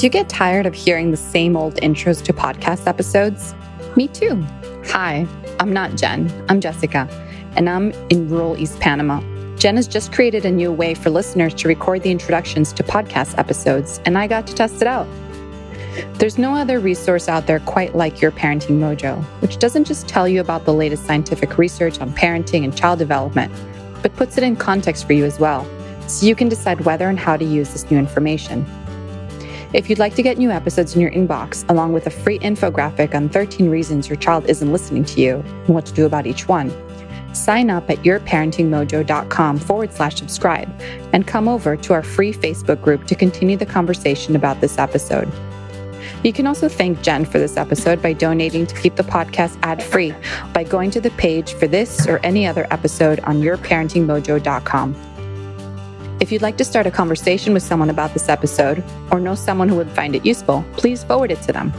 Do you get tired of hearing the same old intros to podcast episodes? Me too. Hi, I'm not Jen, I'm Jessica, and I'm in rural East Panama. Jen has just created a new way for listeners to record the introductions to podcast episodes, and I got to test it out. There's no other resource out there quite like Your Parenting Mojo, which doesn't just tell you about the latest scientific research on parenting and child development, but puts it in context for you as well, so you can decide whether and how to use this new information. If you'd like to get new episodes in your inbox, along with a free infographic on 13 reasons your child isn't listening to you and what to do about each one, sign up at yourparentingmojo.com forward slash subscribe and come over to our free Facebook group to continue the conversation about this episode. You can also thank Jen for this episode by donating to keep the podcast ad free by going to the page for this or any other episode on yourparentingmojo.com. If you'd like to start a conversation with someone about this episode or know someone who would find it useful, please forward it to them.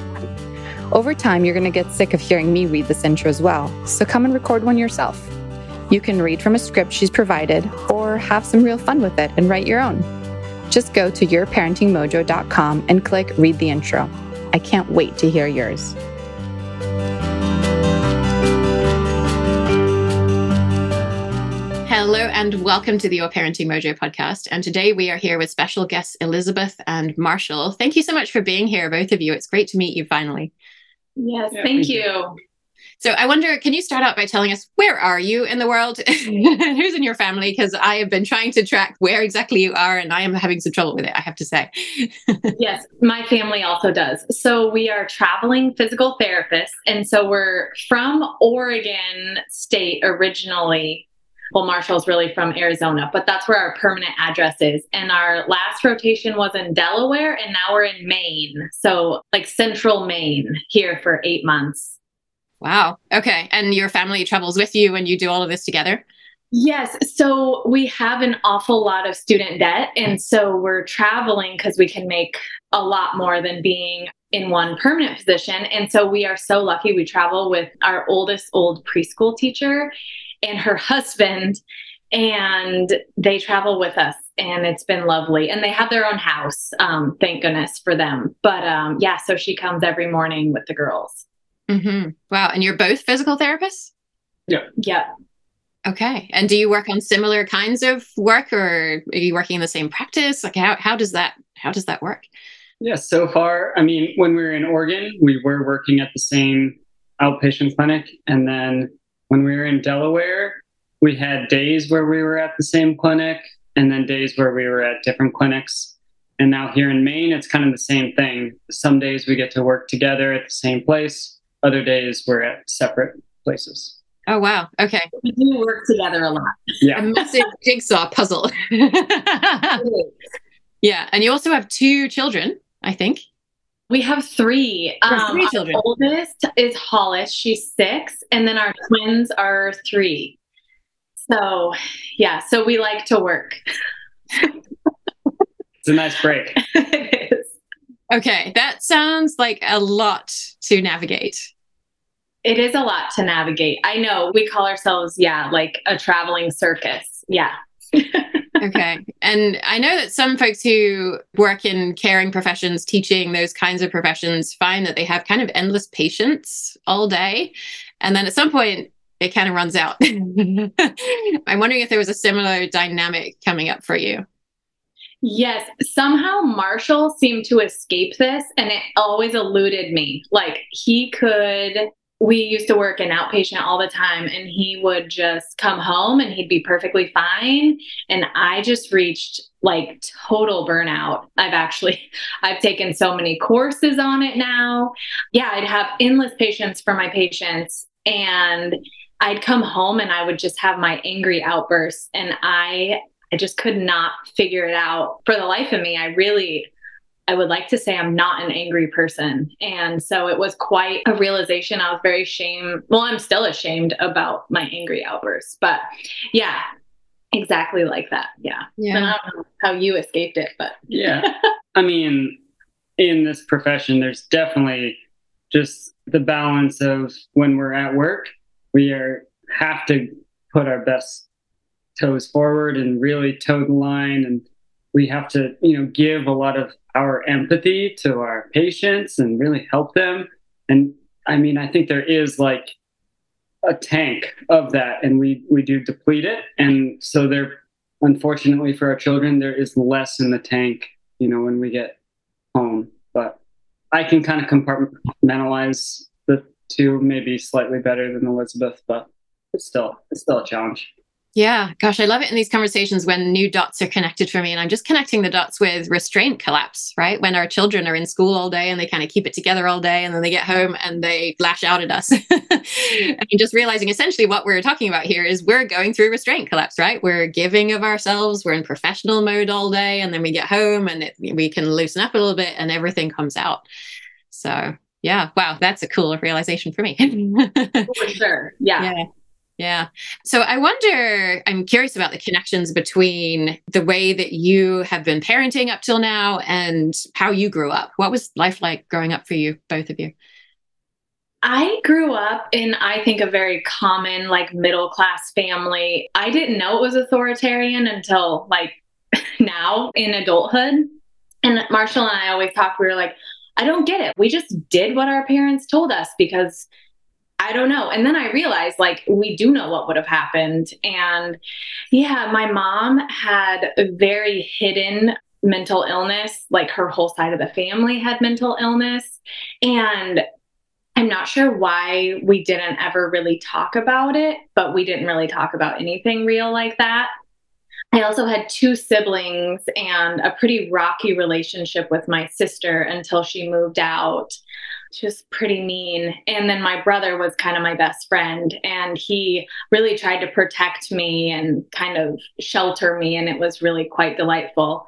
Over time, you're going to get sick of hearing me read this intro as well, so come and record one yourself. You can read from a script she's provided or have some real fun with it and write your own. Just go to yourparentingmojo.com and click read the intro. I can't wait to hear yours. Hello and welcome to the Your Parenting Mojo podcast. And today we are here with special guests Elizabeth and Marshall. Thank you so much for being here, both of you. It's great to meet you finally. Yes, yeah, thank, you. you. So I wonder, can you start out by telling us where are you in the world? Who's in your family? Because I have been trying to track where exactly you are and I am having some trouble with it, I have to say. yes, my family also does. So we are traveling physical therapists. And so we're from Oregon State originally well, Marshall's really from Arizona, but that's where our permanent address is. And our last rotation was in Delaware, and now we're in Maine. So, like central Maine here for eight months. Wow. Okay. And your family travels with you and you do all of this together? Yes. So we have an awful lot of student debt. And so we're traveling because we can make a lot more than being in one permanent position. And so we are so lucky. We travel with our oldest old preschool teacher and her husband, and they travel with us. And it's been lovely. And they have their own house, um, thank goodness for them. But um, yeah, so she comes every morning with the girls. Mm-hmm. Wow. And you're both physical therapists? Yeah. Yep. Okay. And do you work on similar kinds of work or are you working in the same practice? Like how, how does that how does that work? Yeah, so far, I mean, when we were in Oregon, we were working at the same outpatient clinic. And then when we were in Delaware, we had days where we were at the same clinic and then days where we were at different clinics. And now here in Maine, it's kind of the same thing. Some days we get to work together at the same place, other days we're at separate places. Oh wow. Okay. We do work together a lot. Yeah. A massive jigsaw puzzle. yeah. And you also have two children, I think. We have three. Um, three children. Our oldest is Hollis. She's six, and then our twins are three. So, yeah. So we like to work. it's a nice break. it is. Okay, that sounds like a lot to navigate. It is a lot to navigate. I know we call ourselves, yeah, like a traveling circus. Yeah. okay. And I know that some folks who work in caring professions, teaching those kinds of professions, find that they have kind of endless patience all day. And then at some point, it kind of runs out. I'm wondering if there was a similar dynamic coming up for you. Yes, somehow Marshall seemed to escape this and it always eluded me. Like he could we used to work in outpatient all the time and he would just come home and he'd be perfectly fine. And i just reached like total burnout. I've actually i've taken so many courses on it now. Yeah i'd have endless patience for my patients and i'd come home and i would just have my angry outbursts and i i just could not figure it out. For the life of me i really I would like to say I'm not an angry person. And so it was quite a realization. I was very ashamed. Well, I'm still ashamed about my angry outbursts. But yeah, exactly like that. Yeah. Yeah. And I don't know how you escaped it, but yeah. I mean, in this profession, there's definitely just the balance of when we're at work, we are have to put our best toes forward and really toe the line and we have to you know give a lot of our empathy to our patients and really help them. And I mean, I think there is like a tank of that, and we we do deplete it, and so there, unfortunately for our children, there is less in the tank, you know, when we get home. But I can kind of compartmentalize the two, maybe slightly better than Elizabeth, but it's still it's still a challenge. Yeah, gosh, I love it in these conversations when new dots are connected for me. And I'm just connecting the dots with restraint collapse, right? When our children are in school all day and they kind of keep it together all day and then they get home and they lash out at us. and just realizing essentially what we're talking about here is we're going through restraint collapse, right? We're giving of ourselves, we're in professional mode all day, and then we get home and it, we can loosen up a little bit and everything comes out. So, yeah, wow, that's a cool realization for me. for sure. Yeah. yeah. Yeah. So I wonder, I'm curious about the connections between the way that you have been parenting up till now and how you grew up. What was life like growing up for you, both of you? I grew up in, I think, a very common, like middle class family. I didn't know it was authoritarian until like now in adulthood. And Marshall and I always talk, we were like, I don't get it. We just did what our parents told us because I don't know. And then I realized like we do know what would have happened. And yeah, my mom had a very hidden mental illness. Like her whole side of the family had mental illness. And I'm not sure why we didn't ever really talk about it, but we didn't really talk about anything real like that. I also had two siblings and a pretty rocky relationship with my sister until she moved out just pretty mean. And then my brother was kind of my best friend, and he really tried to protect me and kind of shelter me, and it was really quite delightful.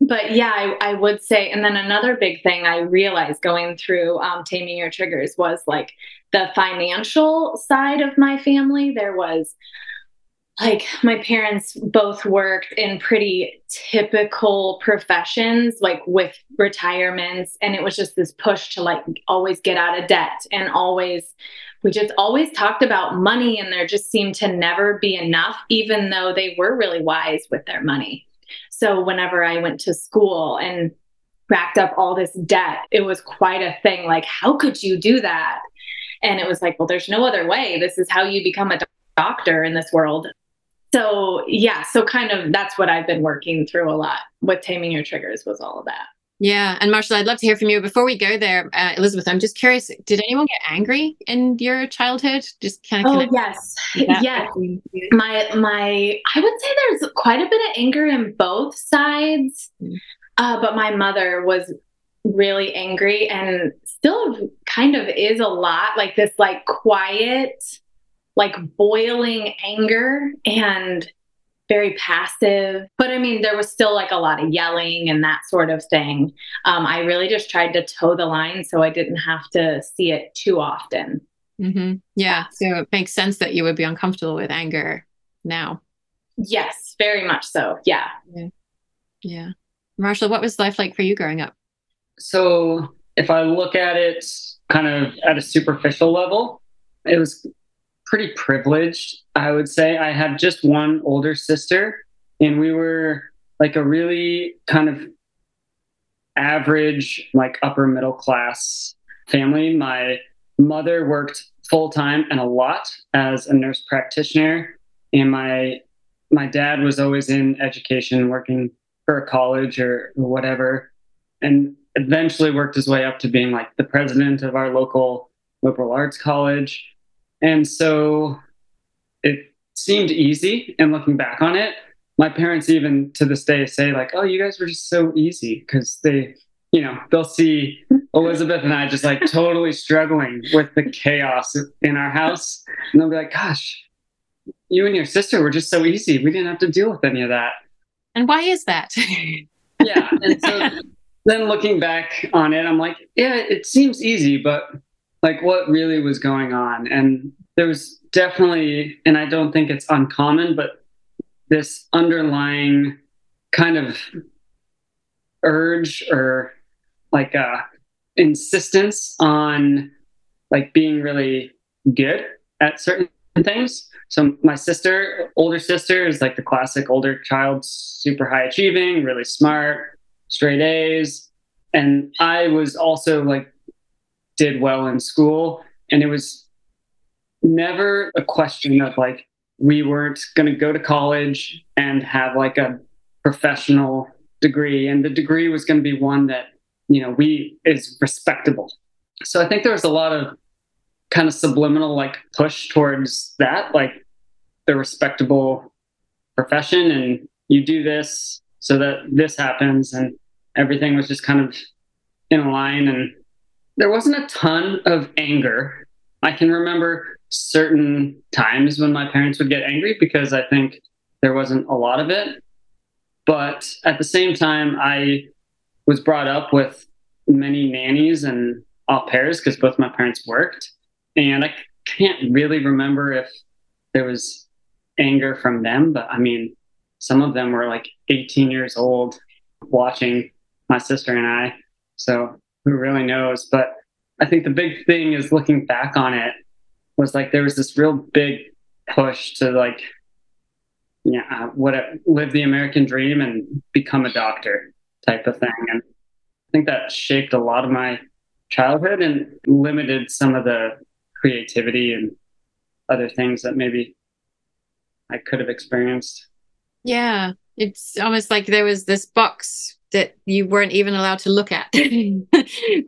But yeah, I, I would say, and then another big thing I realized going through um, Taming Your Triggers was like the financial side of my family. There was like my parents both worked in pretty typical professions like with retirements and it was just this push to like always get out of debt and always we just always talked about money and there just seemed to never be enough even though they were really wise with their money. So whenever i went to school and racked up all this debt it was quite a thing like how could you do that? And it was like well there's no other way. This is how you become a doctor in this world so yeah so kind of that's what i've been working through a lot with taming your triggers was all of that yeah and marshall i'd love to hear from you. Before we go there uh, elizabeth i'm just curious did anyone get angry in your childhood? Just kind of oh yes. yes my my i would say there's quite a bit of anger in both sides mm. uh, but my mother was really angry and still kind of is a lot like this like quiet like boiling anger and very passive. But I mean, there was still like a lot of yelling and that sort of thing. Um, I really just tried to toe the line so I didn't have to see it too often. Mm-hmm. Yeah. So it makes sense that you would be uncomfortable with anger now. Yes, very much so. Yeah. Yeah. yeah. Marshall, what was life like for you growing up? So if I look at it kind of at a superficial level, it was pretty privileged, I would say. I have just one older sister, and we were like a really kind of average, like upper middle class family. My mother worked full time and a lot as a nurse practitioner, and my my dad was always in education, working for a college or, or whatever, and eventually worked his way up to being like the president of our local liberal arts college and so it seemed easy. And looking back on it, my parents even to this day say, like, oh, you guys were just so easy because they, you know, they'll see Elizabeth and I just like totally struggling with the chaos in our house. And they'll be like, gosh, you and your sister were just so easy. We didn't have to deal with any of that. And why is that? yeah. And so then looking back on it, I'm like, yeah, it seems easy, but like what really was going on. And there was definitely, and I don't think it's uncommon, but this underlying kind of urge or like uh insistence on like being really good at certain things. So my sister, older sister, is like the classic older child, super high achieving, really smart, straight A's. and I was also like did well in school, and it was never a question of like we weren't going to go to college and have like a professional degree. And the degree was going to be one that you know we is respectable. So i think there was a lot of kind of subliminal like push towards that like the respectable profession and you do this so that this happens and everything was just kind of in line and there wasn't a ton of anger. I can remember certain times when my parents would get angry because i think there wasn't a lot of it. But at the same time i was brought up with many nannies and au pairs because both my parents worked. And i can't really remember if there was anger from them but i mean some of them were like 18 years old watching my sister and I. So who really knows? But I think the big thing is looking back on it was like there was this real big push to like, yeah, what live the American dream and become a doctor type of thing. And I think that shaped a lot of my childhood and limited some of the creativity and other things that maybe I could have experienced. Yeah, it's almost like there was this box that you weren't even allowed to look at.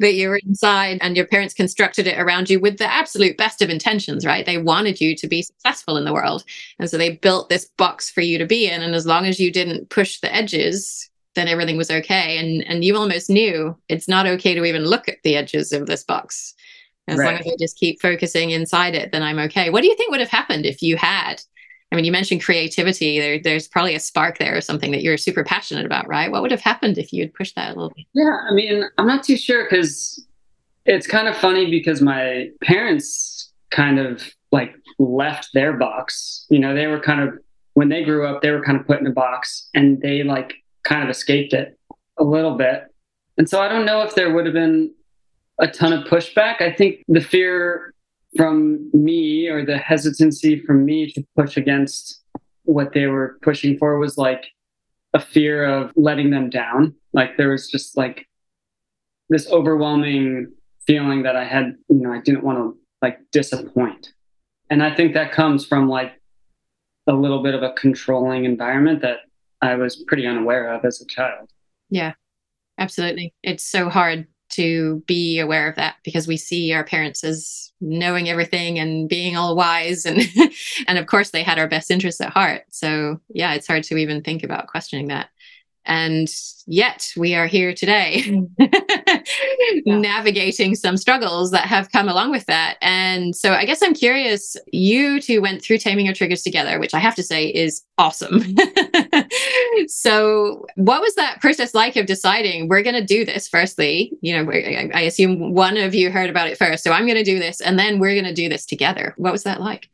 That you were inside and your parents constructed it around you with the absolute best of intentions right? They wanted you to be successful in the world. And so they built this box for you to be in. And as long as you didn't push the edges then everything was okay. And and you almost knew it's not okay to even look at the edges of this box. As right. long as i just keep focusing inside it then i'm okay. What do you think would have happened if you had I mean, you mentioned creativity. There, there's probably a spark there or something that you're super passionate about, right? What would have happened if you had pushed that a little bit? Yeah, I mean, I'm not too sure because it's kind of funny because my parents kind of like left their box. You know, they were kind of when they grew up, they were kind of put in a box and they like kind of escaped it a little bit. And so I don't know if there would have been a ton of pushback. I think the fear from me or the hesitancy from me to push against what they were pushing for was like a fear of letting them down. Like there was just like this overwhelming feeling that I had, you know, I didn't want to like disappoint. And I think that comes from like a little bit of a controlling environment that I was pretty unaware of as a child. Yeah, absolutely. It's so hard to be aware of that because we see our parents as knowing everything and being all wise and and of course they had our best interests at heart. So yeah it's hard to even think about questioning that. And yet we are here today mm. navigating some struggles that have come along with that. And so i guess i'm curious you two went through taming your triggers together which i have to say is awesome. So what was that process like of deciding we're going to do this firstly you know i assume one of you heard about it first so i'm going to do this and then we're going to do this together. What was that like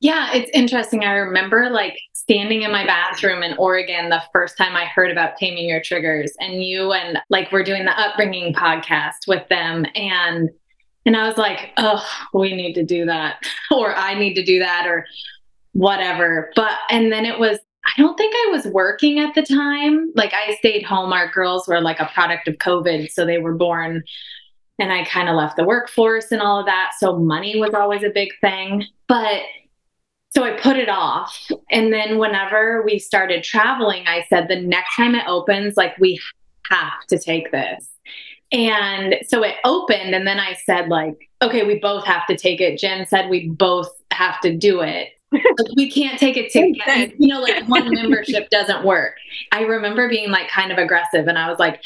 yeah, it's interesting. I remember like standing in my bathroom in Oregon the first time I heard about taming your triggers and you and like we're doing the upbringing podcast with them and and I was like, "Oh, we need to do that or I need to do that or whatever." But and then it was I don't think I was working at the time. Like I stayed home. Our girls were like a product of COVID, so they were born and I kind of left the workforce and all of that. So money was always a big thing. But so I put it off. And then whenever we started traveling, I said, the next time it opens, like we have to take this. And so it opened. And then I said, like, okay, we both have to take it. Jen said we both have to do it. like, we can't take it together. You know, like one membership doesn't work. I remember being like kind of aggressive. And I was like,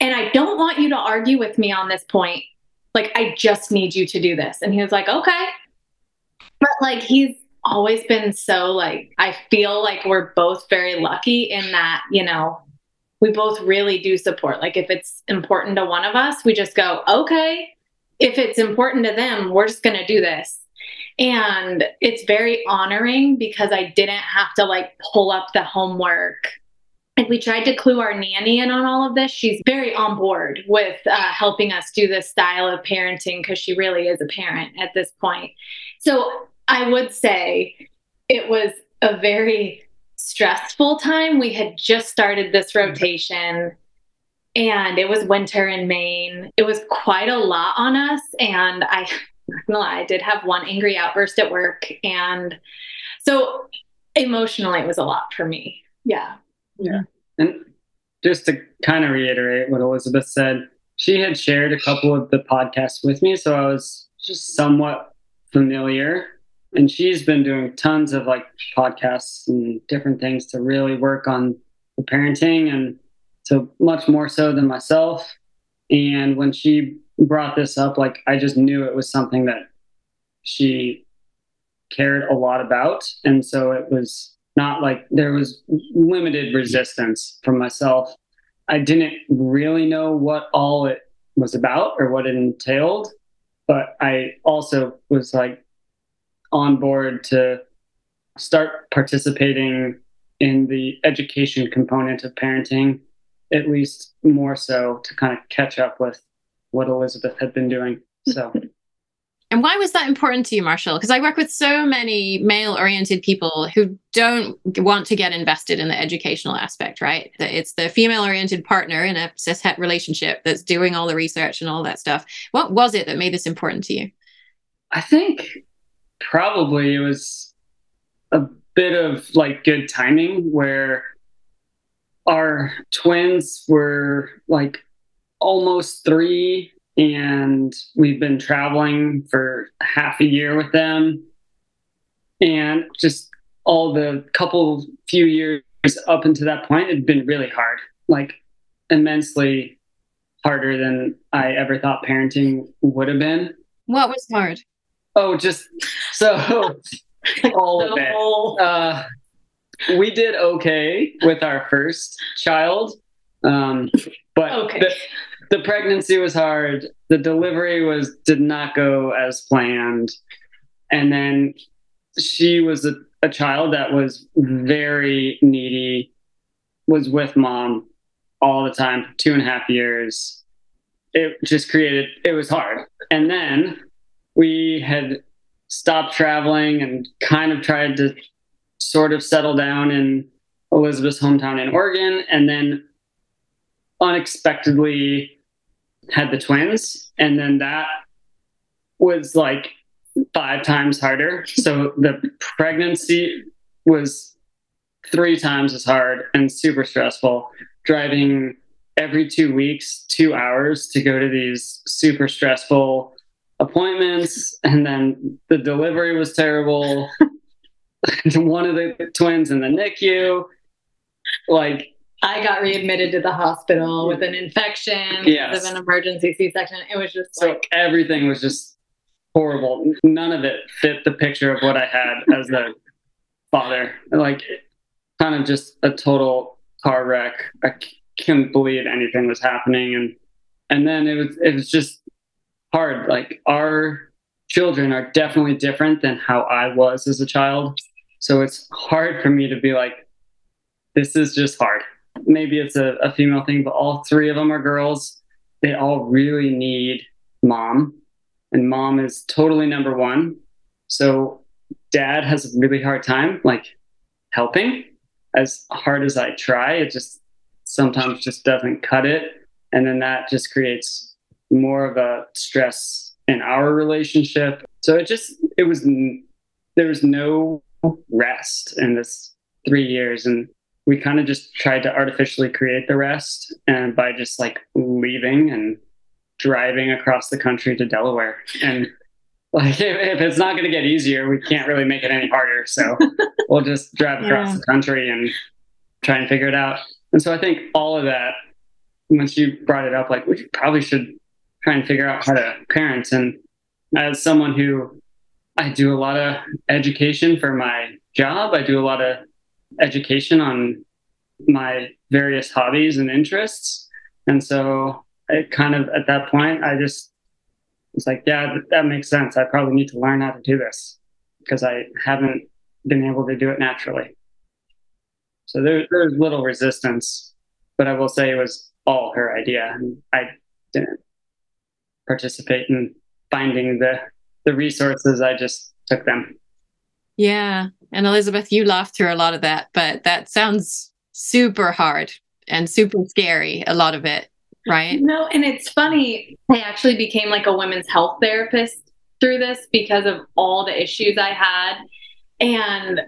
and I don't want you to argue with me on this point. Like, I just need you to do this. And he was like, okay. But like, he's, always been so like I feel like we're both very lucky in that, you know, we both really do support. Like if it's important to one of us, we just go, "Okay, if it's important to them, we're just going to do this." And it's very honoring because I didn't have to like pull up the homework and we tried to clue our nanny in on all of this. She's very on board with uh, helping us do this style of parenting because she really is a parent at this point. So I would say it was a very stressful time. We had just started this mm-hmm. rotation. and it was winter in Maine. It was quite a lot on us. And I, lie, I did have one angry outburst at work. And so emotionally, it was a lot for me. Yeah. Yeah. And just to kind of reiterate what Elizabeth said, she had shared a couple of the podcasts with me. So I was just somewhat familiar. And she's been doing tons of like podcasts and different things to really work on the parenting and so much more so than myself. And when she brought this up, like I just knew it was something that she cared a lot about. And so it was not like there was limited resistance from myself. I didn't really know what all it was about or what it entailed, but I also was like on board to start participating in the education component of parenting at least more so to kind of catch up with what Elizabeth had been doing. So. And why was that important to you, Marshall? Because I work with so many male oriented people who don't want to get invested in the educational aspect, right? It's the female oriented partner in a cis het relationship that's doing all the research and all that stuff. What was it that made this important to you? I think probably it was a bit of like good timing where our twins were like almost three and we've been traveling for half a year with them. And just all the couple few years up until that point had been really hard like immensely harder than i ever thought parenting would have been. What was hard oh just so all of it uh, we did okay with our first child, um, but okay. the, the pregnancy was hard. The delivery was did not go as planned, and then she was a, a child that was very needy. Was with mom all the time for two and a half years. It just created. It was hard, and then we had stopped traveling and kind of tried to sort of settle down in Elizabeth's hometown in Oregon, and then unexpectedly had the twins. And then that was like five times harder. So the pregnancy was three times as hard and super stressful. Driving every two weeks, two hours to go to these super stressful appointments. And then the delivery was terrible. one of the twins in the NICU. Like I got readmitted to the hospital with an infection yes. of an emergency C-section. It was just so like, everything was just horrible. None of it fit the picture of what I had as a father. Like kind of just a total car wreck. I couldn't believe anything was happening, and and then it was it was just hard. Like our children are definitely different than how I was as a child. So it's hard for me to be like, this is just hard. Maybe it's a, a female thing, but all three of them are girls. They all really need mom, and mom is totally number one. So dad has a really hard time like helping as hard as I try. It just sometimes just doesn't cut it. And then that just creates more of a stress in our relationship. So it just, it was, there was no rest in this three years and we kind of just tried to artificially create the rest and by just like leaving and driving across the country to delaware and like if, if it's not going to get easier we can't really make it any harder so we'll just drive across yeah. the country and try and figure it out and so i think all of that once you brought it up like we probably should try and figure out how to parent and as someone who I do a lot of education for my job. I do a lot of education on my various hobbies and interests. And so it kind of at that point, I just was like, yeah, that makes sense. I probably need to learn how to do this because I haven't been able to do it naturally. So there, there's little resistance, but I will say it was all her idea. And I didn't participate in finding the the resources, I just took them. Yeah. And Elizabeth, you laughed through a lot of that, but that sounds super hard and super scary, a lot of it. Right. No, and it's funny. I actually became like a women's health therapist through this because of all the issues I had. And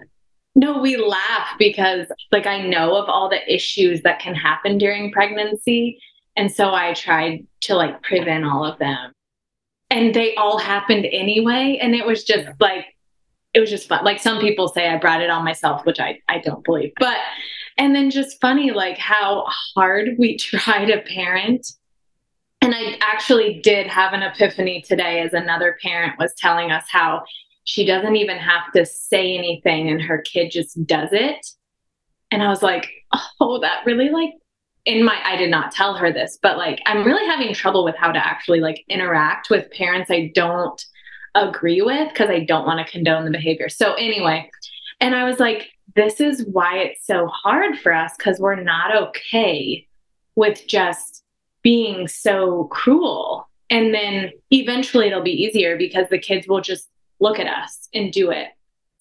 no, we laugh because like I know of all the issues that can happen during pregnancy. And so I tried to like prevent all of them. And they all happened anyway. And it was just like, it was just fun. Like some people say I brought it on myself, which I, I don't believe. But, and then just funny, like how hard we try to parent. And I actually did have an epiphany today as another parent was telling us how she doesn't even have to say anything and her kid just does it. And I was like, oh, that really like in my I did not tell her this, but like I'm really having trouble with how to actually like interact with parents I don't agree with because I don't want to condone the behavior. So anyway, and I was like, this is why it's so hard for us because we're not okay with just being so cruel. And then eventually it'll be easier because the kids will just look at us and do it.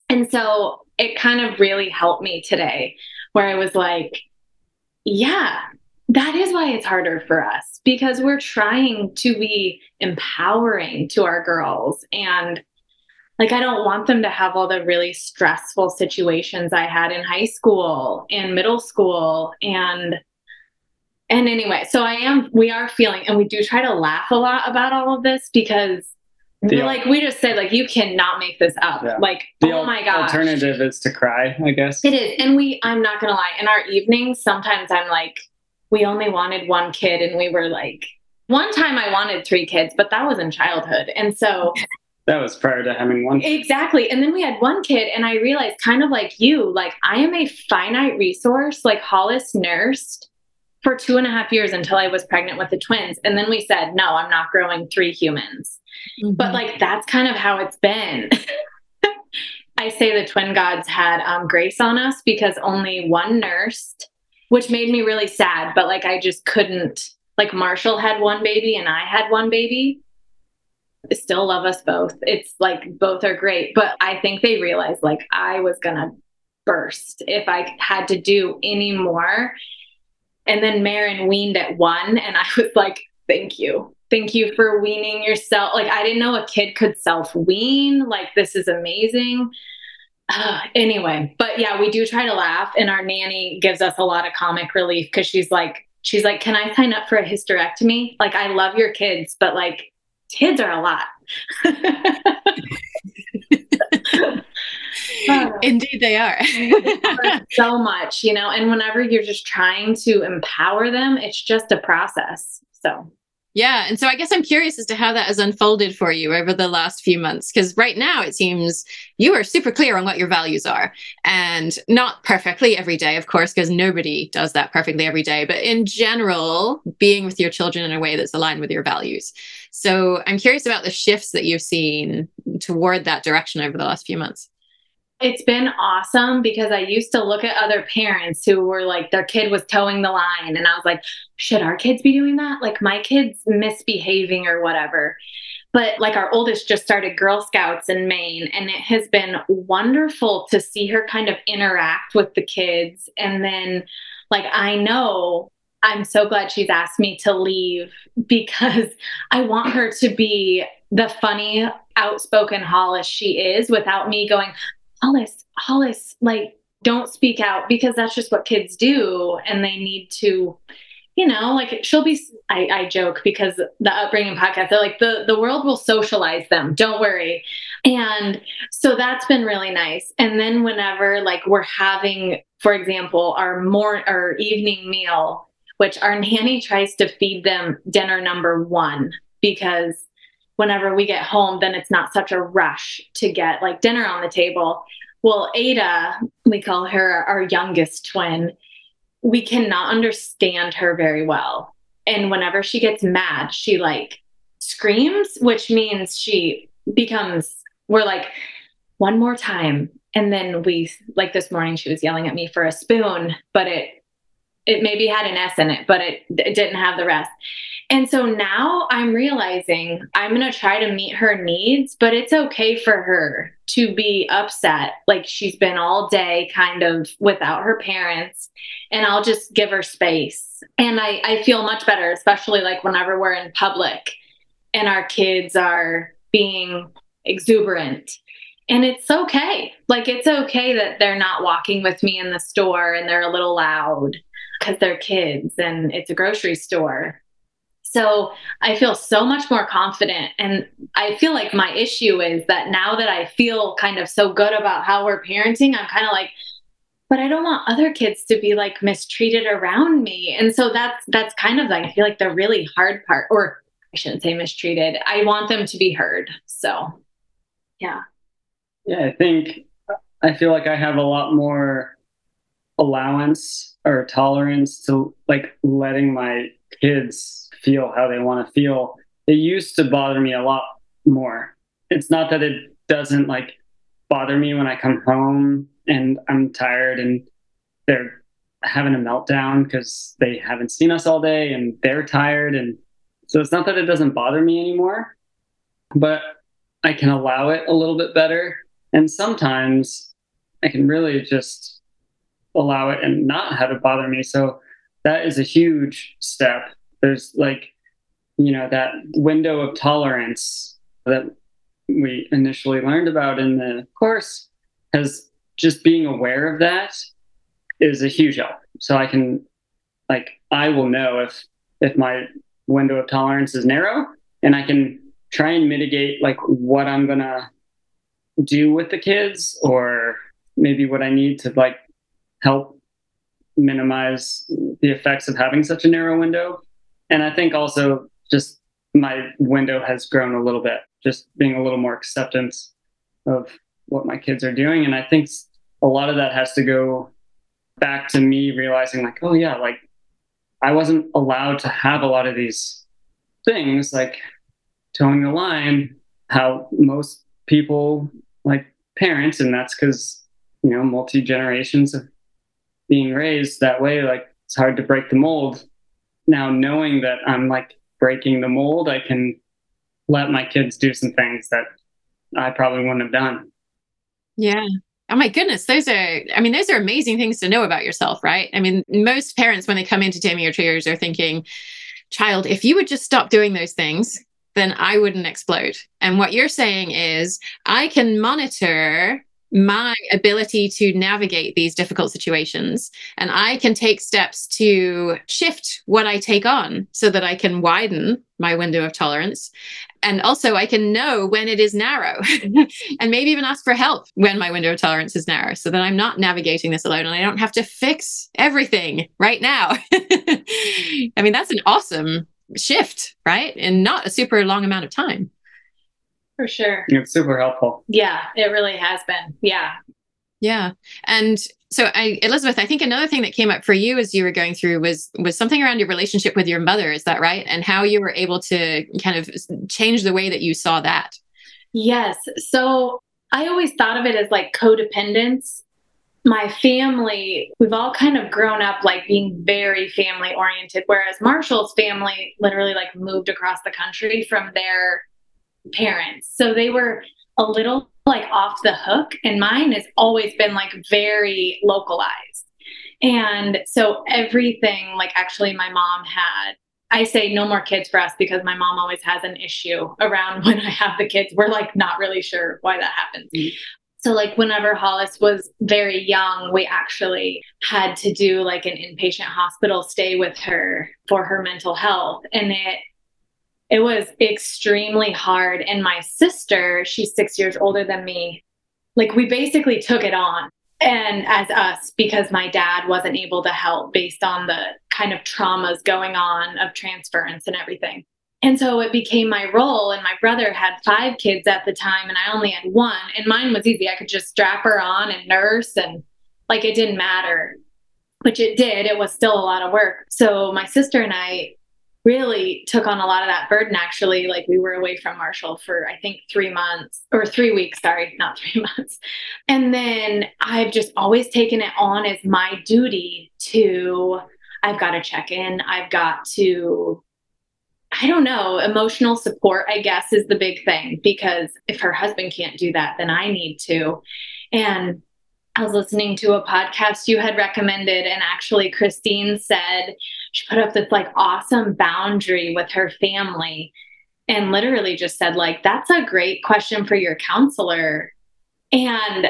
And so it kind of really helped me today where I was like, yeah, that is why it's harder for us because we're trying to be empowering to our girls. And like, I don't want them to have all the really stressful situations I had in high school and middle school. And, and anyway, so I am, we are feeling, and we do try to laugh a lot about all of this because the, like we just said, like you cannot make this up. Yeah. Like, the oh my god. Alternative is to cry, I guess. It is. And we I'm not gonna lie, in our evenings, sometimes I'm like, we only wanted one kid and we were like one time I wanted three kids, but that was in childhood. And so that was prior to having one. Exactly. And then we had one kid, and I realized, kind of like you, like I am a finite resource. Like Hollis nursed for two and a half years until I was pregnant with the twins. And then we said, no, I'm not growing three humans. Mm-hmm. But like that's kind of how it's been. I say the twin gods had um, grace on us because only one nursed, which made me really sad. But like I just couldn't. Like Marshall had one baby and I had one baby. I still love us both. It's like both are great, but I think they realized like I was gonna burst if I had to do any more. And then Marin weaned at one, and I was like, "Thank you, thank you for weaning yourself. Like, I didn't know a kid could self wean. Like, this is amazing. Uh, anyway, but yeah, we do try to laugh, and our nanny gives us a lot of comic relief because she's like, she's like, "Can I sign up for a hysterectomy? Like, I love your kids, but like, kids are a lot." Indeed, they are. so much, you know, and whenever you're just trying to empower them, it's just a process. So yeah. And so I guess I'm curious as to how that has unfolded for you over the last few months. Because right now it seems you are super clear on what your values are and not perfectly every day, of course, because nobody does that perfectly every day. But in general, being with your children in a way that's aligned with your values. So I'm curious about the shifts that you've seen toward that direction over the last few months. It's been awesome because I used to look at other parents who were like, their kid was toeing the line. And I was like, should our kids be doing that? Like, my kid's misbehaving or whatever. But like, our oldest just started Girl Scouts in Maine, and it has been wonderful to see her kind of interact with the kids. And then, like, I know I'm so glad she's asked me to leave because I want her to be the funny, outspoken Hollis she is without me going, Hollis, Hollis, like, don't speak out because that's just what kids do. And they need to, you know, like she'll be, I, I joke because the upbringing podcast, they're like, the, the world will socialize them. Don't worry. And so that's been really nice. And then whenever like we're having, for example, our more, our evening meal, which our nanny tries to feed them dinner number one because whenever we get home, then it's not such a rush to get like dinner on the table. Well, Ada, we call her our youngest twin, we cannot understand her very well. And whenever she gets mad, she like screams, which means she becomes, we're like, one more time. And then we, like this morning, she was yelling at me for a spoon, but it, it maybe had an S in it, but it, it didn't have the rest. And so now I'm realizing I'm going to try to meet her needs, but it's okay for her to be upset. Like she's been all day kind of without her parents, and I'll just give her space And I, I feel much better, especially like whenever we're in public and our kids are being exuberant. And it's okay. Like, it's okay that they're not walking with me in the store and they're a little loud because they're kids and it's a grocery store. So I feel so much more confident. And I feel like my issue is that now that I feel kind of so good about how we're parenting, I'm kind of like, but I don't want other kids to be like mistreated around me. And so that's that's kind of like I feel like the really hard part, or I shouldn't say mistreated. I want them to be heard. So yeah. Yeah, I think I feel like I have a lot more allowance or tolerance to like letting my kids feel how they want to feel. It used to bother me a lot more. It's not that it doesn't like bother me when I come home and I'm tired and they're having a meltdown because they haven't seen us all day and they're tired. And so it's not that it doesn't bother me anymore, but I can allow it a little bit better. And sometimes I can really just allow it and not have it bother me. So that is a huge step. There's like, you know, that window of tolerance that we initially learned about in the course has just being aware of that is a huge help. So I can, like, I will know if if my window of tolerance is narrow, and I can try and mitigate like what I'm gonna do with the kids, or maybe what I need to like help minimize the effects of having such a narrow window. And I think also just my window has grown a little bit, just being a little more acceptance of what my kids are doing. And I think a lot of that has to go back to me realizing like, oh yeah, like I wasn't allowed to have a lot of these things like toeing the line, how most people like parents, and that's because, you know, multi generations of being raised that way, like it's hard to break the mold. Now knowing that I'm like breaking the mold, I can let my kids do some things that I probably wouldn't have done. Yeah. Oh my goodness, those are, I mean, those are amazing things to know about yourself, right? I mean, most parents, when they come into Taming Your Triggers, are thinking, child, if you would just stop doing those things, then I wouldn't explode. And what you're saying is, I can monitor my ability to navigate these difficult situations. And I can take steps to shift what I take on so that I can widen my window of tolerance. And also, I can know when it is narrow and maybe even ask for help when my window of tolerance is narrow so that I'm not navigating this alone and I don't have to fix everything right now. I mean, that's an awesome shift, right? And not a super long amount of time. For sure. It's super helpful. Yeah, it really has been. Yeah. Yeah. And so I Elizabeth, I think another thing that came up for you as you were going through was was something around your relationship with your mother, is that right? And how you were able to kind of change the way that you saw that. Yes. So I always thought of it as like codependence. My family, we've all kind of grown up like being very family oriented, whereas Marshall's family literally like moved across the country from their parents. So they were a little like off the hook. And mine has always been like very localized. And so everything, like actually, my mom had, I say no more kids for us because my mom always has an issue around when I have the kids. We're like not really sure why that happens. Mm-hmm. So, like, whenever Hollis was very young, we actually had to do like an inpatient hospital stay with her for her mental health. And it it was extremely hard. And my sister, she's six years older than me, like we basically took it on and as us because my dad wasn't able to help based on the kind of traumas going on of transference and everything. And so it became my role. And my brother had five kids at the time, and I only had one. And mine was easy. I could just strap her on and nurse, and like it didn't matter, which it did. It was still a lot of work. So my sister and I really took on a lot of that burden actually. Like we were away from marshall for i think three months or three weeks sorry not three months. And then i've just always taken it on as my duty to i've got to check in. I've got to i don't know emotional support i guess is the big thing. Because if her husband can't do that then i need to. And I was listening to a podcast you had recommended, and actually, Christine said she put up this like awesome boundary with her family and literally just said, like, that's a great question for your counselor. And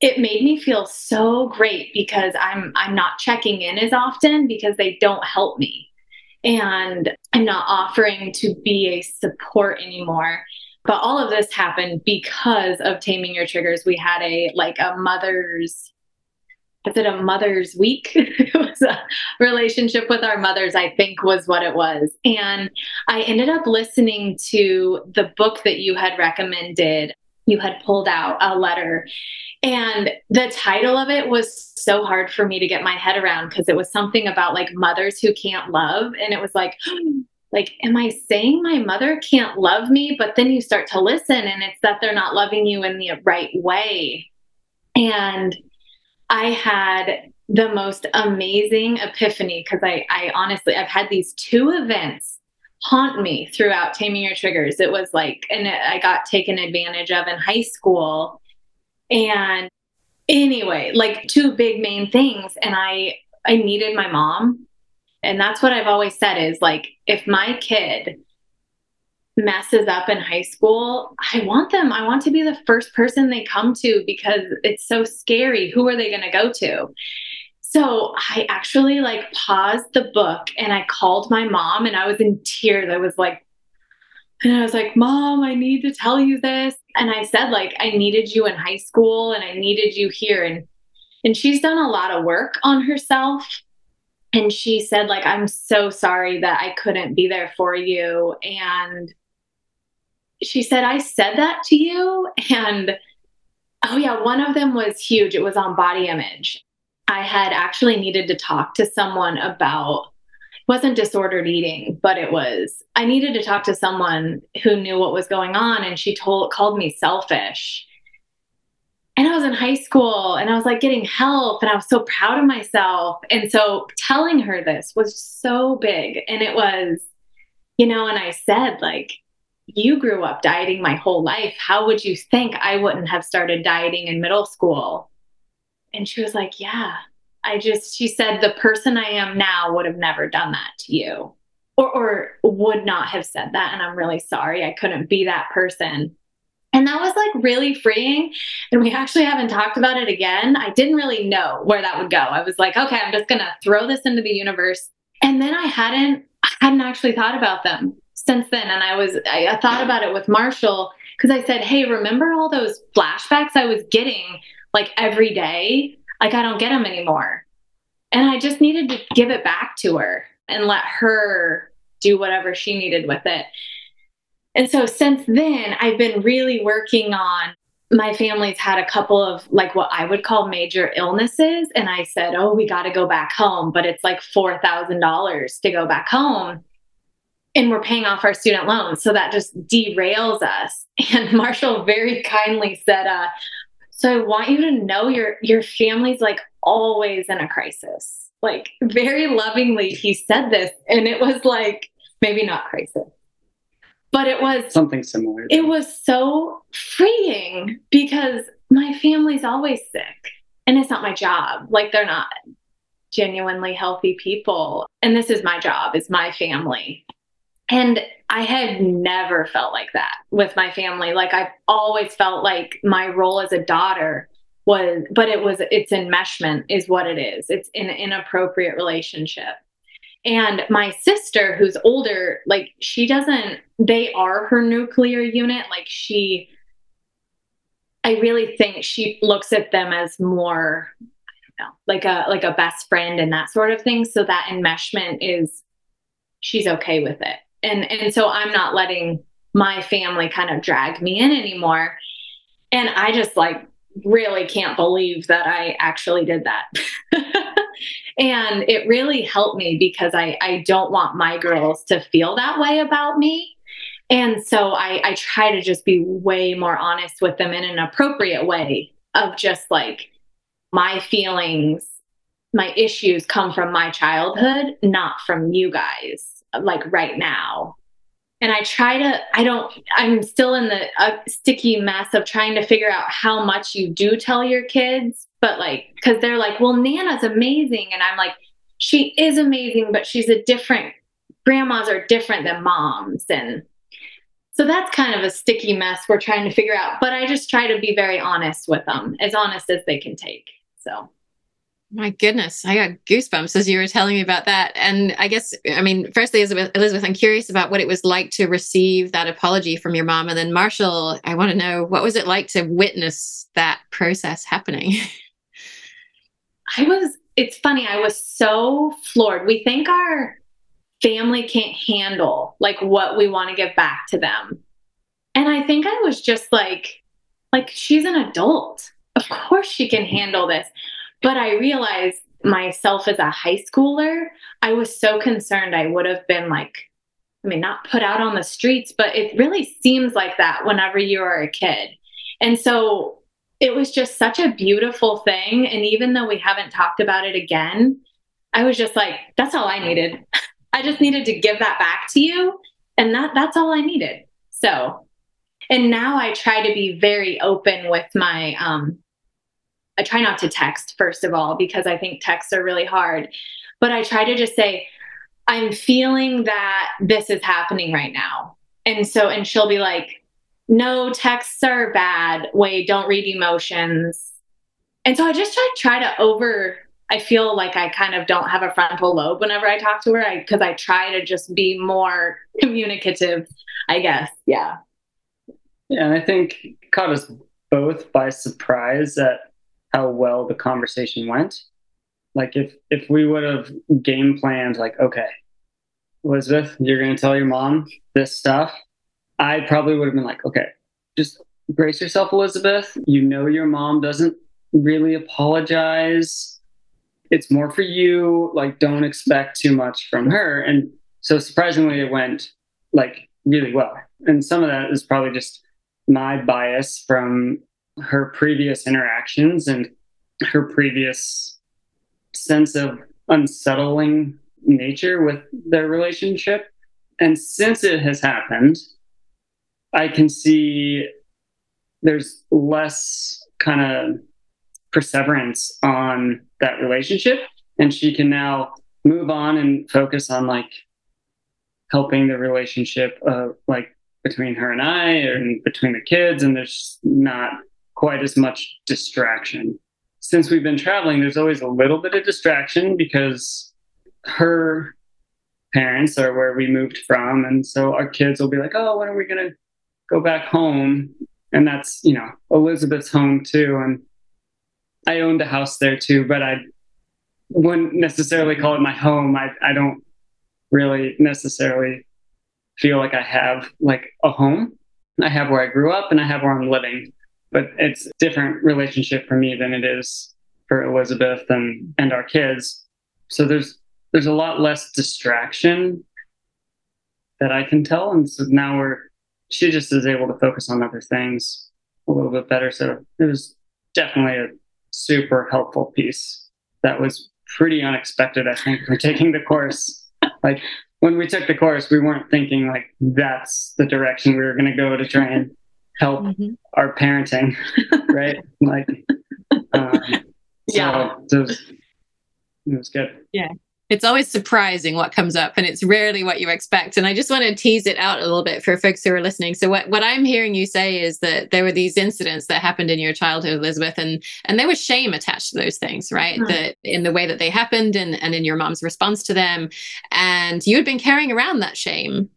it made me feel so great because I'm I'm not checking in as often because they don't help me. And I'm not offering to be a support anymore. But all of this happened because of taming your triggers. We had a like a mother's is it a mother's week? it was a relationship with our mothers, I think was what it was. And I ended up listening to the book that you had recommended. You had pulled out a letter. And the title of it was so hard for me to get my head around because it was something about like mothers who can't love. And it was like, like am i saying my mother can't love me but then you start to listen and it's that they're not loving you in the right way and i had the most amazing epiphany because I, I honestly i've had these two events haunt me throughout taming your triggers. It was like and i got taken advantage of in high school. And anyway like two big main things and i i needed my mom. And that's what I've always said is like, if my kid messes up in high school, I want them, I want to be the first person they come to because it's so scary. Who are they going to go to? So I actually like paused the book and I called my mom and I was in tears. I was like, and I was like, Mom, I need to tell you this. And I said, like, I needed you in high school and I needed you here. And and she's done a lot of work on herself and she said like i'm so sorry that i couldn't be there for you and she said i said that to you and oh yeah one of them was huge it was on body image i had actually needed to talk to someone about wasn't disordered eating but it was i needed to talk to someone who knew what was going on and she told called me selfish and I was in high school and I was like getting help and I was so proud of myself. And so telling her this was so big. And it was, you know, and I said, like, you grew up dieting my whole life. How would you think I wouldn't have started dieting in middle school? And she was like, yeah, I just, she said, the person I am now would have never done that to you or, or would not have said that. And I'm really sorry I couldn't be that person. And that was like really freeing. And we actually haven't talked about it again. I didn't really know where that would go. I was like, okay, I'm just going to throw this into the universe. And then I hadn't, I hadn't actually thought about them since then. And I was, I, I thought about it with Marshall because I said, hey, remember all those flashbacks I was getting like every day? Like, I don't get them anymore. And I just needed to give it back to her and let her do whatever she needed with it. And so since then, I've been really working on my family's had a couple of like what I would call major illnesses. And I said, Oh, we got to go back home. But it's like $4,000 to go back home. And we're paying off our student loans. So that just derails us. And Marshall very kindly said, uh, So I want you to know your, your family's like always in a crisis. Like very lovingly, he said this. And it was like, maybe not crisis but it was something similar. It was so freeing because my family's always sick and it's not my job. Like they're not genuinely healthy people. And this is my job, is my family. And I had never felt like that with my family. Like I've always felt like my role as a daughter was, but it was, it's enmeshment is what it is. It's an inappropriate relationship. And my sister, who's older, like she doesn't, they are her nuclear unit. Like she, I really think she looks at them as more, I don't know, like a like a best friend and that sort of thing. So that enmeshment is she's okay with it. And and so I'm not letting my family kind of drag me in anymore. And I just like really can't believe that I actually did that. and it really helped me because I, I don't want my girls to feel that way about me. And so I, I try to just be way more honest with them in an appropriate way of just like my feelings, my issues come from my childhood, not from you guys, like right now. and I try to, I don't, I'm still in the uh, sticky mess of trying to figure out how much you do tell your kids, but like, cause they're like, well, Nana's amazing. And I'm like, she is amazing, but she's a different, grandmas are different than moms. And so that's kind of a sticky mess we're trying to figure out. But I just try to be very honest with them, as honest as they can take. So my goodness, I got goosebumps as you were telling me about that. And I guess, I mean, firstly, Elizabeth, Elizabeth, I'm curious about what it was like to receive that apology from your mom. And then Marshall, I want to know what was it like to witness that process happening? I was, it's funny, I was so floored. We think our family can't handle like what we want to give back to them. And I think I was just like, like, she's an adult. Of course she can handle this but I realized myself as a high schooler, I was so concerned I would have been like, I mean, not put out on the streets, but it really seems like that whenever you are a kid. And so it was just such a beautiful thing. And even though we haven't talked about it again, I was just like, that's all I needed. I just needed to give that back to you. And that that's all I needed. So and now I try to be very open with my um I try not to text, first of all, because I think texts are really hard. But I try to just say, I'm feeling that this is happening right now. And so, and she'll be like, no, texts are bad. Wait, don't read emotions. And so I just try, try to over, I feel like I kind of don't have a frontal lobe whenever I talk to her I because I, I try to just be more communicative, I guess. Yeah. Yeah. And I think caught us both by surprise at how well the conversation went. Like if if we would have game planned, like, okay, Elizabeth, you're gonna tell your mom this stuff, I probably would have been like, okay, just brace yourself, Elizabeth. You know your mom doesn't really apologize. It's more for you. Like, don't expect too much from her. And so surprisingly, it went like really well. And some of that is probably just my bias from her previous interactions and her previous sense of unsettling nature with their relationship. And since it has happened, I can see there's less kind of perseverance on that relationship. And she can now move on and focus on like helping the relationship uh, like between her and I and between the kids. And there's not quite as much distraction. Since we've been traveling, there's always a little bit of distraction because her parents are where we moved from. And so our kids will be like, oh, when are we going to go back home? And that's, you know, Elizabeth's home too. And I owned a house there too, but I wouldn't necessarily call it my home. I, I don't really necessarily feel like I have like a home. I have where I grew up and I have where I'm living but it's a different relationship for me than it is for Elizabeth and and our kids. So there's there's a lot less distraction that I can tell, and so now we're she just is able to focus on other things a little bit better. So it was definitely a super helpful piece that was pretty unexpected. I think from taking the course, like when we took the course, we weren't thinking like that's the direction we were going to go to try and help mm-hmm. our parenting, right? like, um, yeah, so it was, it was good. Yeah. It's always surprising what comes up and it's rarely what you expect. And I just want to tease it out a little bit for folks who are listening. So what, what I'm hearing you say is that there were these incidents that happened in your childhood, Elizabeth, and and there was shame attached to those things, right? Mm-hmm. That in the way that they happened and, and in your mom's response to them. And you had been carrying around that shame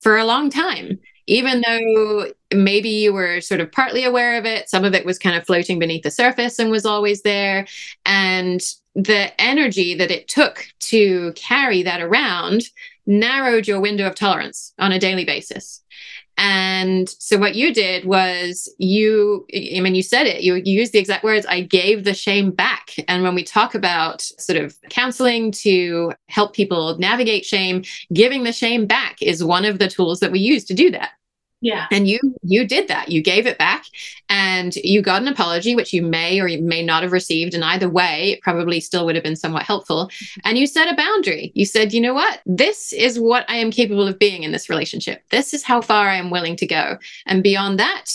for a long time even though maybe you were sort of partly aware of it, some of it was kind of floating beneath the surface and was always there. And the energy that it took to carry that around narrowed your window of tolerance on a daily basis. And so what you did was you, I mean, you said it, you, you used the exact words, I gave the shame back. And when we talk about sort of counseling to help people navigate shame, giving the shame back is one of the tools that we use to do that Yeah. And you you did that. You gave it back and you got an apology which you may or you may not have received and either way it probably still would have been somewhat helpful. Mm-hmm. And you set a boundary. You said, "You know what? This is what I am capable of being in this relationship. This is how far I am willing to go. And beyond that,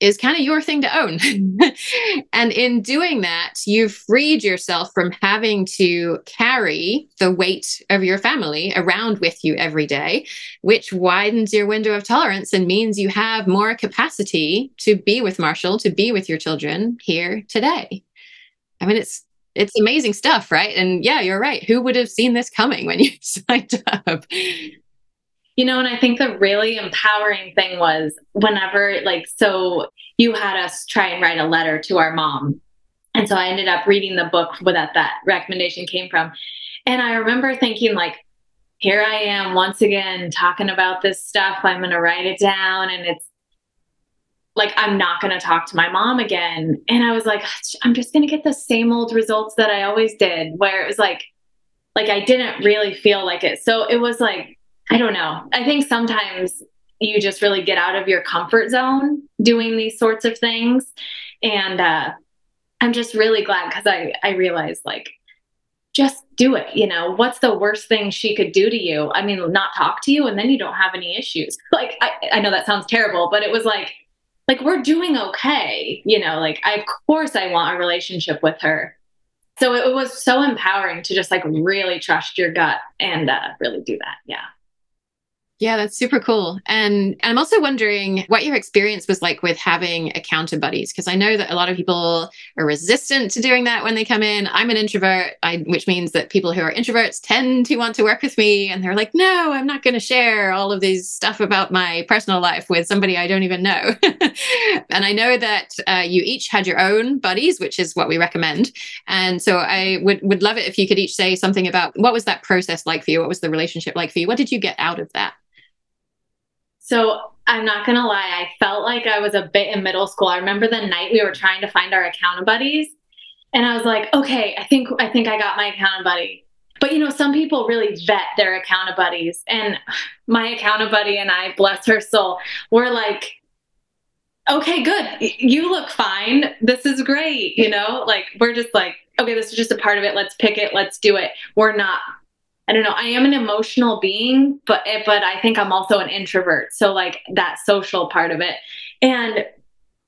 is kind of your thing to own. and in doing that, you've freed yourself from having to carry the weight of your family around with you every day, which widens your window of tolerance and means you have more capacity to be with Marshall, to be with your children here today. I mean, it's it's amazing stuff, right? And yeah, you're right. Who would have seen this coming when you signed up? You know, and I think the really empowering thing was whenever, like, so you had us try and write a letter to our mom. And so I ended up reading the book that that recommendation came from. And I remember thinking, like, here I am once again talking about this stuff. I'm going to write it down. And it's like, I'm not going to talk to my mom again. And I was like, I'm just going to get the same old results that I always did, where it was like, like I didn't really feel like it. So it was like, I don't know. I think sometimes you just really get out of your comfort zone doing these sorts of things. And uh, I'm just really glad because I, I realized like, just do it. You know, what's the worst thing she could do to you? I mean, not talk to you and then you don't have any issues. Like, I, I know that sounds terrible, but it was like, like we're doing okay. You know, like, I, of course I want a relationship with her. So it, was so empowering to just like really trust your gut and uh, really do that. Yeah. Yeah, that's super cool. And I'm also wondering what your experience was like with having encounter buddies, because I know that a lot of people are resistant to doing that when they come in. I'm an introvert, I, which means that people who are introverts tend to want to work with me. And they're like, no, I'm not going to share all of these stuff about my personal life with somebody I don't even know. and I know that uh, you each had your own buddies, which is what we recommend. And so I would, would love it if you could each say something about what was that process like for you? What was the relationship like for you? What did you get out of that? So I'm not gonna lie, I felt like I was a bit in middle school. I remember the night we were trying to find our account buddies, and I was like, okay, I think I think I got my account buddy. But you know, some people really vet their account buddies, and my account buddy and I, bless her soul, we're like, okay, good, you look fine. This is great. You know, like we're just like, okay, this is just a part of it. Let's pick it. Let's do it. We're not I don't know. I am an emotional being, but but I think I'm also an introvert. So like that social part of it. And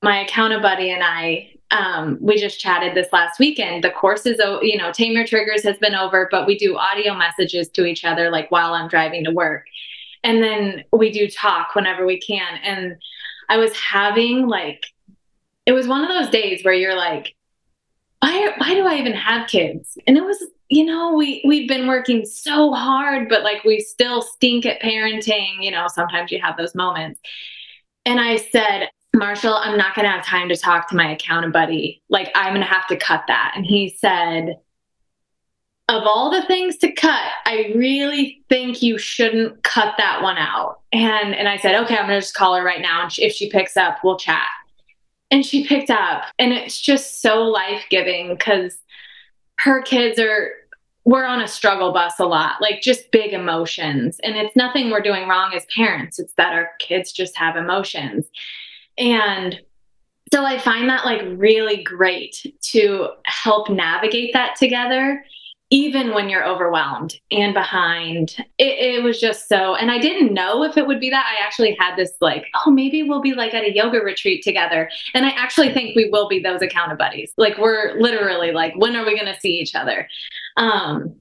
my account buddy and I, um, we just chatted this last weekend. The course is, you know, Tame Your Triggers has been over, but we do audio messages to each other like while I'm driving to work, and then we do talk whenever we can. And I was having like, it was one of those days where you're like, why why do I even have kids? And it was you know, we we've been working so hard, but like we still stink at parenting. You know, sometimes you have those moments. And I said, Marshall, I'm not to have time to talk to my accountant buddy. Like, I'm to have to cut that. And he said, of all the things to cut, I really think you shouldn't cut that one out. And and I said, okay, I'm gonna just call her right now, and if she picks up, we'll chat. And she picked up, and it's just so life giving because her kids are we're on a struggle bus a lot, like just big emotions. And it's nothing we're doing wrong as parents, it's that our kids just have emotions. And so I find that like really great to help navigate that together even when you're overwhelmed and behind. It, it, was just so and i didn't know if it would be that. I actually had this like oh maybe we'll be like at a yoga retreat together. And i actually think we will be those account buddies. Like we're literally like when are we going to see each other? Um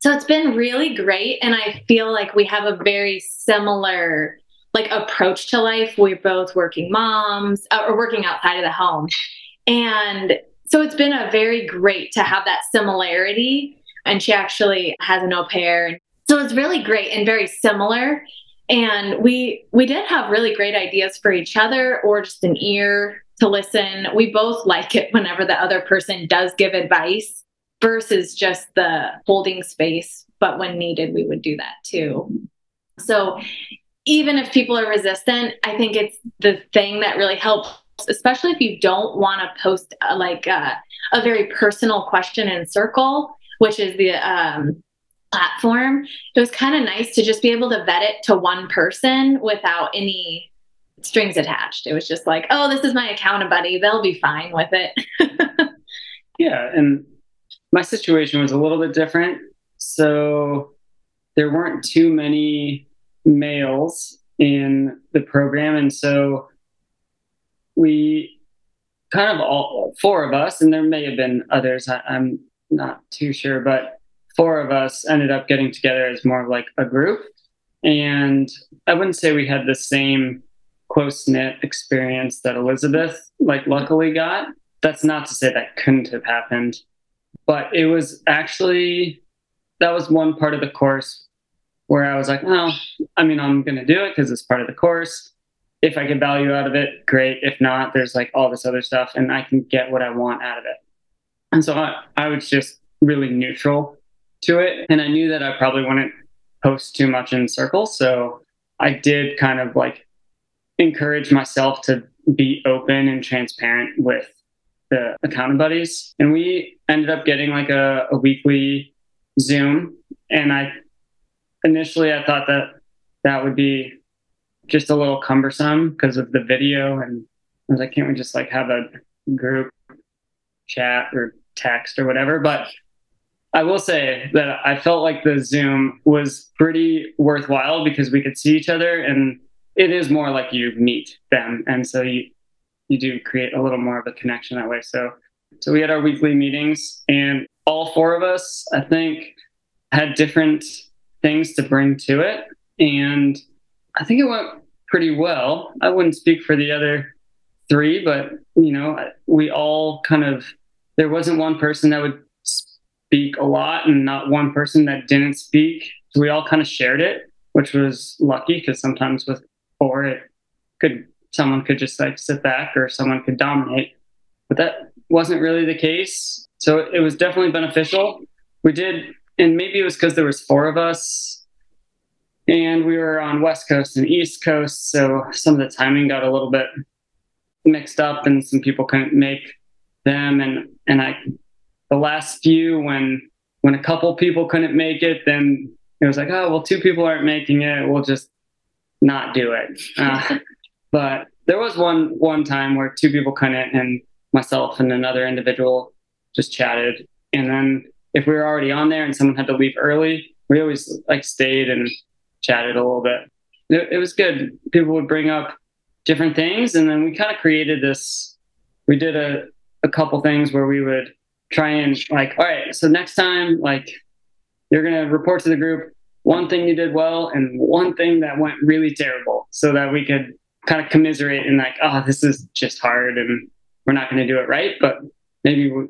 so it's been really great. And i feel like we have a very similar like approach to life. We're both working moms uh, or working outside of the home. And so it's been a very great to have that similarity and she actually has an au pair. So it's really great and very similar. And we we did have really great ideas for each other or just an ear to listen. We both like it whenever the other person does give advice versus just the holding space. But when needed, we would do that too. So even if people are resistant, I think it's the thing that really helps, especially if you don't want to post a, like a, a very personal question in circle which is the um, platform, it was kind of nice to just be able to vet it to one person without any strings attached. It was just like, oh, this is my account buddy. They'll be fine with it. yeah. And my situation was a little bit different. So there weren't too many males in the program. And so we kind of all four of us, and there may have been others, I, am not too sure, but four of us ended up getting together as more of like a group. And I wouldn't say we had the same close knit experience that Elizabeth, like, luckily got. That's not to say that couldn't have happened, but it was actually that was one part of the course where I was like, well, I mean, I'm going to do it because it's part of the course. If I get value out of it, great. If not, there's like all this other stuff and I can get what I want out of it. And so I, I was just really neutral to it. And I knew that I probably wouldn't post too much in circles. So I did kind of like encourage myself to be open and transparent with the account buddies. And we ended up getting like a, a weekly Zoom. And I initially I thought that that would be just a little cumbersome because of the video. And I was like, can't we just like have a group chat or text or whatever? But I will say that I felt like the Zoom was pretty worthwhile because we could see each other and it is more like you meet them. And so you, you do create a little more of a connection that way. So, so we had our weekly meetings and all four of us, I think, had different things to bring to it. And I think it went pretty well. I wouldn't speak for the other three, but you know, we all kind of, there wasn't one person that would speak a lot and not one person that didn't speak. So we all kind of shared it, which was lucky because sometimes with four, it could someone could just like sit back or someone could dominate, but that wasn't really the case. So it was definitely beneficial. We did, and maybe it was because there was four of us, and we were on West Coast and East Coast, so some of the timing got a little bit mixed up, and some people couldn't make them, and and I the last few when when a couple people couldn't make it, then it was like, oh well, two people aren't making it. We'll just not do it. Uh, but there was one one time where two people couldn't, and myself and another individual just chatted. And then if we were already on there and someone had to leave early, we always like stayed and chatted a little bit. It, it was good. People would bring up different things, and then we kind of created this. We did a a couple things where we would try and like, all right, so next time, like, you're gonna report to the group one thing you did well and one thing that went really terrible, so that we could kind of commiserate and like, oh, this is just hard and we're not gonna do it right, but maybe we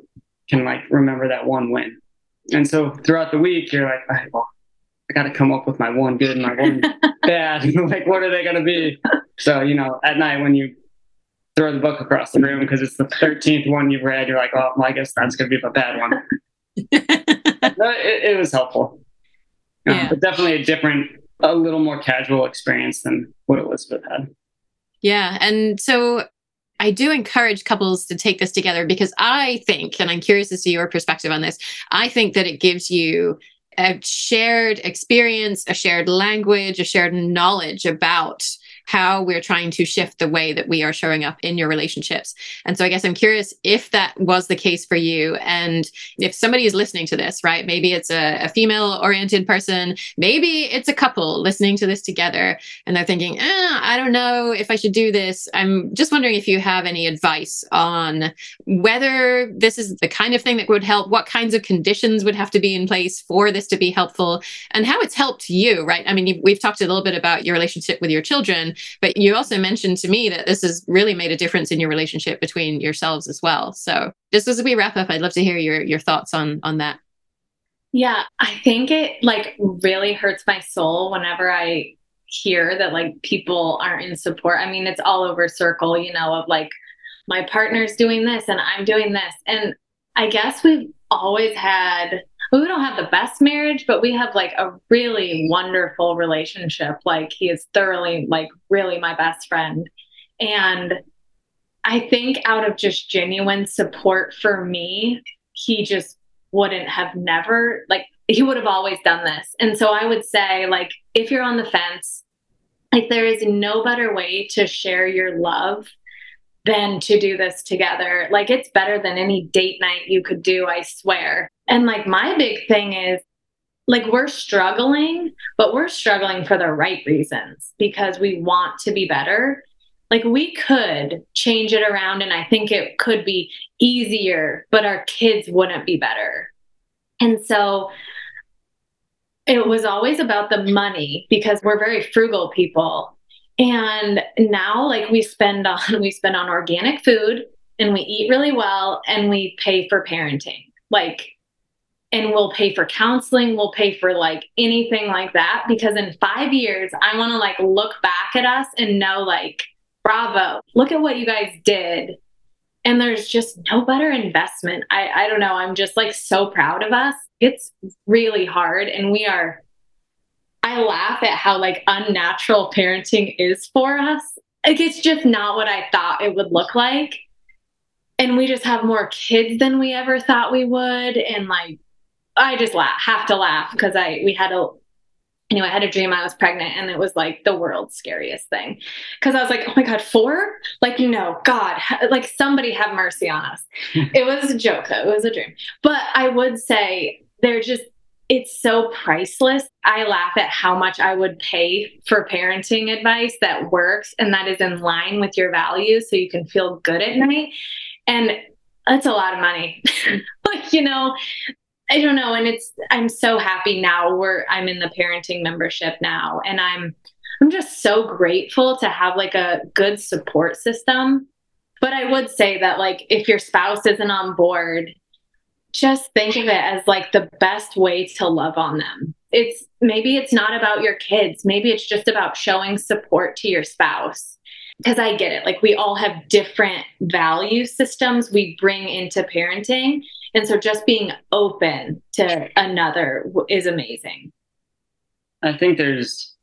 can like remember that one win. And so throughout the week, you're like, all right, well, I got to come up with my one good and my one bad. like, what are they going to be? So, you know, at night when you throw the book across the room because it's the 13th one you've read. You're like, oh, well, I guess that's going to be the bad one. it, it, was helpful. Yeah. Um, but definitely a different, a little more casual experience than what Elizabeth had. Yeah. And so I do encourage couples to take this together because I think, and I'm curious to see your perspective on this, I think that it gives you a shared experience, a shared language, a shared knowledge about how we're trying to shift the way that we are showing up in your relationships. And so I guess I'm curious if that was the case for you. And if somebody is listening to this, right? Maybe it's a, a female oriented person, maybe it's a couple listening to this together and they're thinking, eh, I don't know if I should do this. I'm just wondering if you have any advice on whether this is the kind of thing that would help, what kinds of conditions would have to be in place for this to be helpful, and how it's helped you, right? I mean, we've talked a little bit about your relationship with your children, but you also mentioned to me that this has really made a difference in your relationship between yourselves as well. So just as we wrap up, I'd love to hear your your thoughts on on that. Yeah, I think it like really hurts my soul whenever I hear that like people aren't in support. I mean, it's all over circle, you know, of like my partner's doing this and I'm doing this. And I guess we've always had we don't have the best marriage, but we have like a really wonderful relationship. Like he is thoroughly, like really my best friend. And I think out of just genuine support for me, he just wouldn't have never, like, he would have always done this. And so I would say, like, if you're on the fence, Like, there is no better way to share your love than to do this together. Like, it's better than any date night you could do, I swear. And like, my big thing is like, we're struggling, but we're struggling for the right reasons because we want to be better. Like, we could change it around, and I think it could be easier, but our kids wouldn't be better. And so, it was always about the money because we're very frugal people. And now like we spend on we spend on organic food and we eat really well and we pay for parenting. Like and we'll pay for counseling, we'll pay for like anything like that because in 5 years I want to like look back at us and know like bravo, look at what you guys did. And there's just no better investment. I I don't know, I'm just like so proud of us it's really hard and we are I laugh at how like unnatural parenting is for us. Like it's just not what I thought it would look like. And we just have more kids than we ever thought we would. And like I just laugh, have to laugh because I we had a anyway, I had a dream I was pregnant and it was like the world's scariest thing. Cause I was like, oh my God, four? Like, no, God, like somebody have mercy on us. it was a joke though. It was a dream. But I would say they're just it's so priceless. I laugh at how much I would pay for parenting advice that works and that is in line with your values so you can feel good at night. And that's a lot of money. like, you know, I don't know. And it's, I'm so happy now where I'm in the parenting membership now. And I'm, I'm just so grateful to have like a good support system. But I would say that, like, if your spouse isn't on board, just think of it as like the best way to love on them. It's maybe it's not about your kids, maybe it's just about showing support to your spouse. Because I get it, like we all have different value systems we bring into parenting. And so just being open to another is amazing. I think there's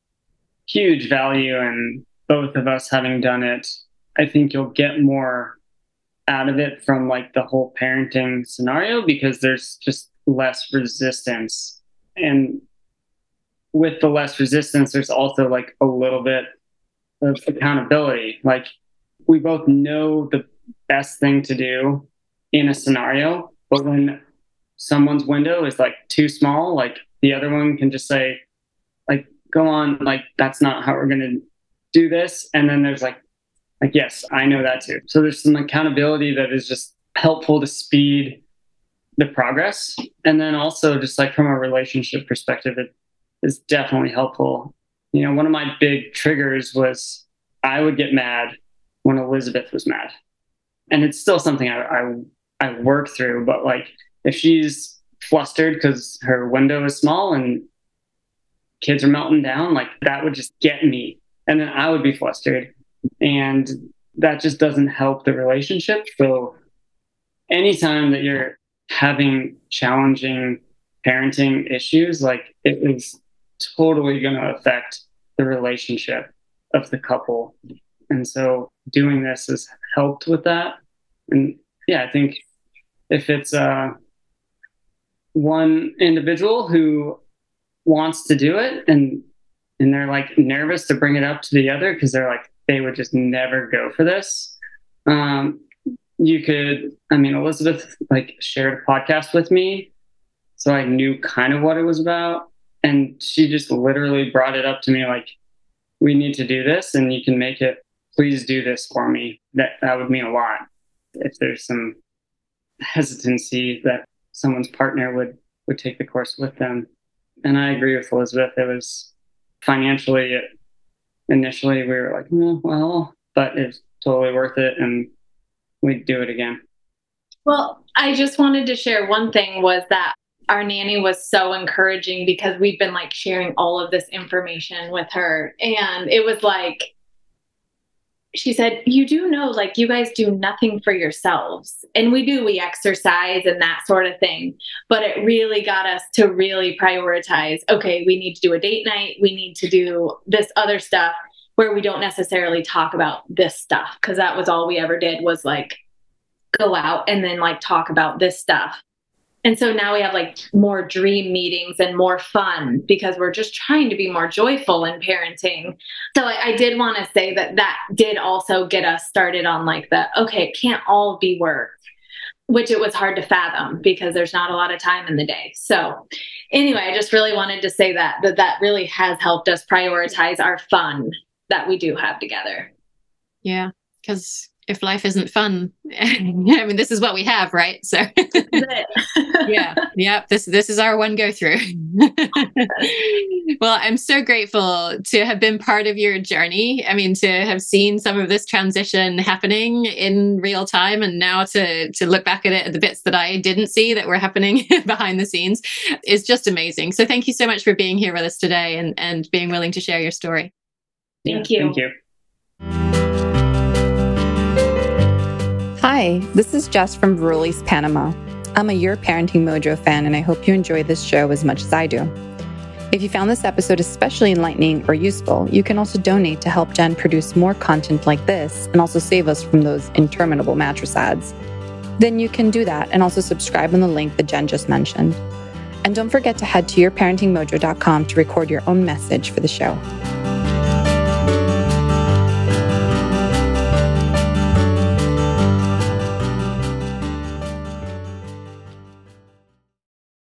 huge value in both of us having done it. I think you'll get more out of it from like the whole parenting scenario because there's just less resistance and with the less resistance there's also like a little bit of accountability like we both know the best thing to do in a scenario but when someone's window is like too small like the other one can just say like go on like that's not how we're going to do this and then there's like like, yes, I know that too. So there's some accountability that is just helpful to speed the progress. And then also, just like from a relationship perspective, it is definitely helpful. You know, one of my big triggers was I would get mad when Elizabeth was mad. And it's still something I, I, I work through, but like if she's flustered because her window is small and kids are melting down, like that would just get me. And then I would be flustered and that just doesn't help the relationship. So anytime that you're having challenging parenting issues, like it is totally going to affect the relationship of the couple. And so doing this has helped with that. And yeah, I think if it's uh, one individual who wants to do it and and they're like nervous to bring it up to the other because they're like they would just never go for this. Um, you could, I mean, Elizabeth like shared a podcast with me, so I knew kind of what it was about, and she just literally brought it up to me like, "We need to do this, and you can make it. Please do this for me." That that would mean a lot. If there's some hesitancy that someone's partner would would take the course with them, and I agree with Elizabeth. It was financially initially we were like, oh, well, but it's totally worth it and we'd do it again. Well, I just wanted to share one thing was that our nanny was so encouraging because we've been like sharing all of this information with her. And it was like, she said, You do know, like, you guys do nothing for yourselves. And we do, we exercise and that sort of thing. But it really got us to really prioritize okay, we need to do a date night. We need to do this other stuff where we don't necessarily talk about this stuff. Cause that was all we ever did was like go out and then like talk about this stuff. And so now we have like more dream meetings and more fun because we're just trying to be more joyful in parenting. So I, I did want to say that that did also get us started on like the okay, it can't all be work, which it was hard to fathom because there's not a lot of time in the day. So anyway, I just really wanted to say that that that really has helped us prioritize our fun that we do have together. Yeah, because if life isn't fun, I mean, this is what we have, right? So, yeah, yeah, this this is our one go through. well, I'm so grateful to have been part of your journey. I mean, to have seen some of this transition happening in real time, and now to to look back at it, at the bits that I didn't see that were happening behind the scenes, is just amazing. So, thank you so much for being here with us today and and being willing to share your story. Thank you. Thank you. Hi, this is Jess from Rural Panama. I'm a Your Parenting Mojo fan, and I hope you enjoy this show as much as I do. If you found this episode especially enlightening or useful, you can also donate to help Jen produce more content like this and also save us from those interminable mattress ads. Then you can do that and also subscribe on the link that Jen just mentioned. And don't forget to head to yourparentingmojo.com to record your own message for the show.